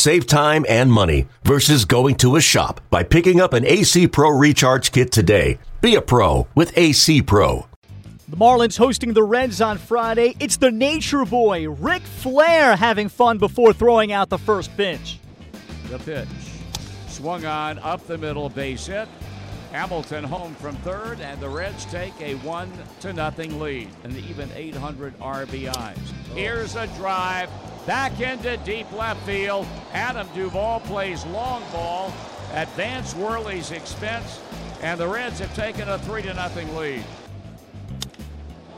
Save time and money versus going to a shop by picking up an AC Pro Recharge Kit today. Be a pro with AC Pro. The Marlins hosting the Reds on Friday. It's the Nature Boy, Ric Flair, having fun before throwing out the first pitch. The pitch. Swung on up the middle, base hit. Hamilton home from third, and the Reds take a one to nothing lead, and even 800 RBIs. Here's a drive back into deep left field. Adam Duvall plays long ball at Vance Worley's expense, and the Reds have taken a three to nothing lead.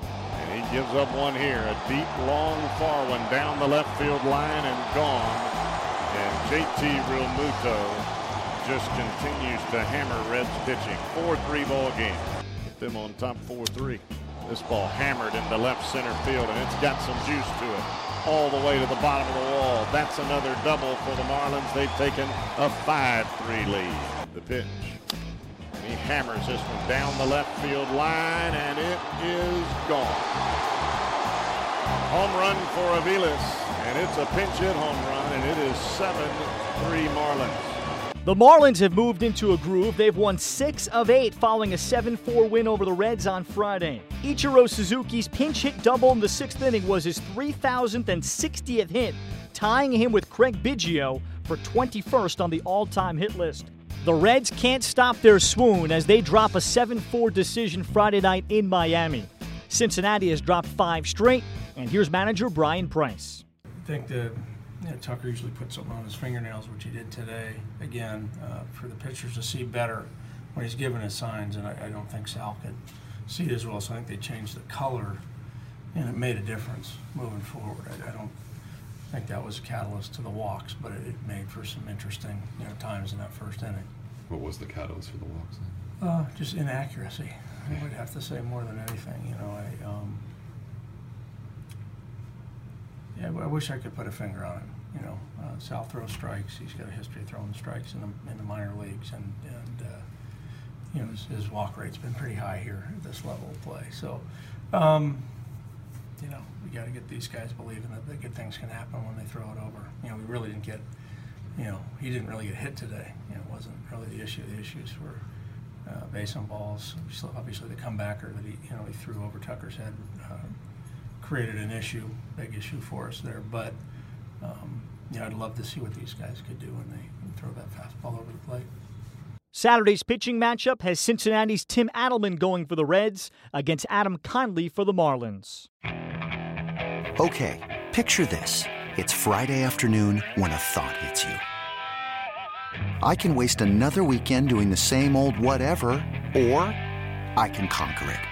And he gives up one here, a deep, long, far one down the left field line and gone. And JT Realmuto just continues to hammer Reds pitching. 4-3 ball game. Put them on top 4-3. This ball hammered into left center field, and it's got some juice to it. All the way to the bottom of the wall. That's another double for the Marlins. They've taken a 5-3 lead. The pitch. And he hammers this one down the left field line, and it is gone. Home run for Aviles, and it's a pinch hit home run, and it is 7-3 Marlins. The Marlins have moved into a groove. They've won six of eight following a 7 4 win over the Reds on Friday. Ichiro Suzuki's pinch hit double in the sixth inning was his 3,060th hit, tying him with Craig Biggio for 21st on the all time hit list. The Reds can't stop their swoon as they drop a 7 4 decision Friday night in Miami. Cincinnati has dropped five straight, and here's manager Bryan Price. I think the yeah, Tucker usually puts something on his fingernails, which he did today. Again, uh, for the pitchers to see better when he's giving his signs, and I, I, don't think Sal could see it as well. So I think they changed the color, and it made a difference moving forward. I, I don't think that was a catalyst to the walks, but it, it, made for some interesting you know times in that first inning. What was the catalyst for the walks? Uh, just inaccuracy. I would have to say more than anything. You know, I. Um, I wish I could put a finger on it. You know, uh, Sal throws strikes. He's got a history of throwing strikes in the, in the minor leagues, and, and uh, you know his, his, walk rate's been pretty high here at this level of play. So, um, you know, we got to get these guys believing that the good things can happen when they throw it over. You know, we really didn't get, you know, he didn't really get hit today. You know, it wasn't really the issue. The issues were uh, base on balls. Obviously, the comebacker that he, you know, he threw over Tucker's head uh, created an issue, big issue for us there. But um, you know, I'd love to see what these guys could do when they throw that fastball over the plate. Saturday's pitching matchup has Cincinnati's Tim Adleman going for the Reds against Adam Conley for the Marlins. Okay, picture this. It's Friday afternoon when a thought hits you. I can waste another weekend doing the same old whatever, or I can conquer it.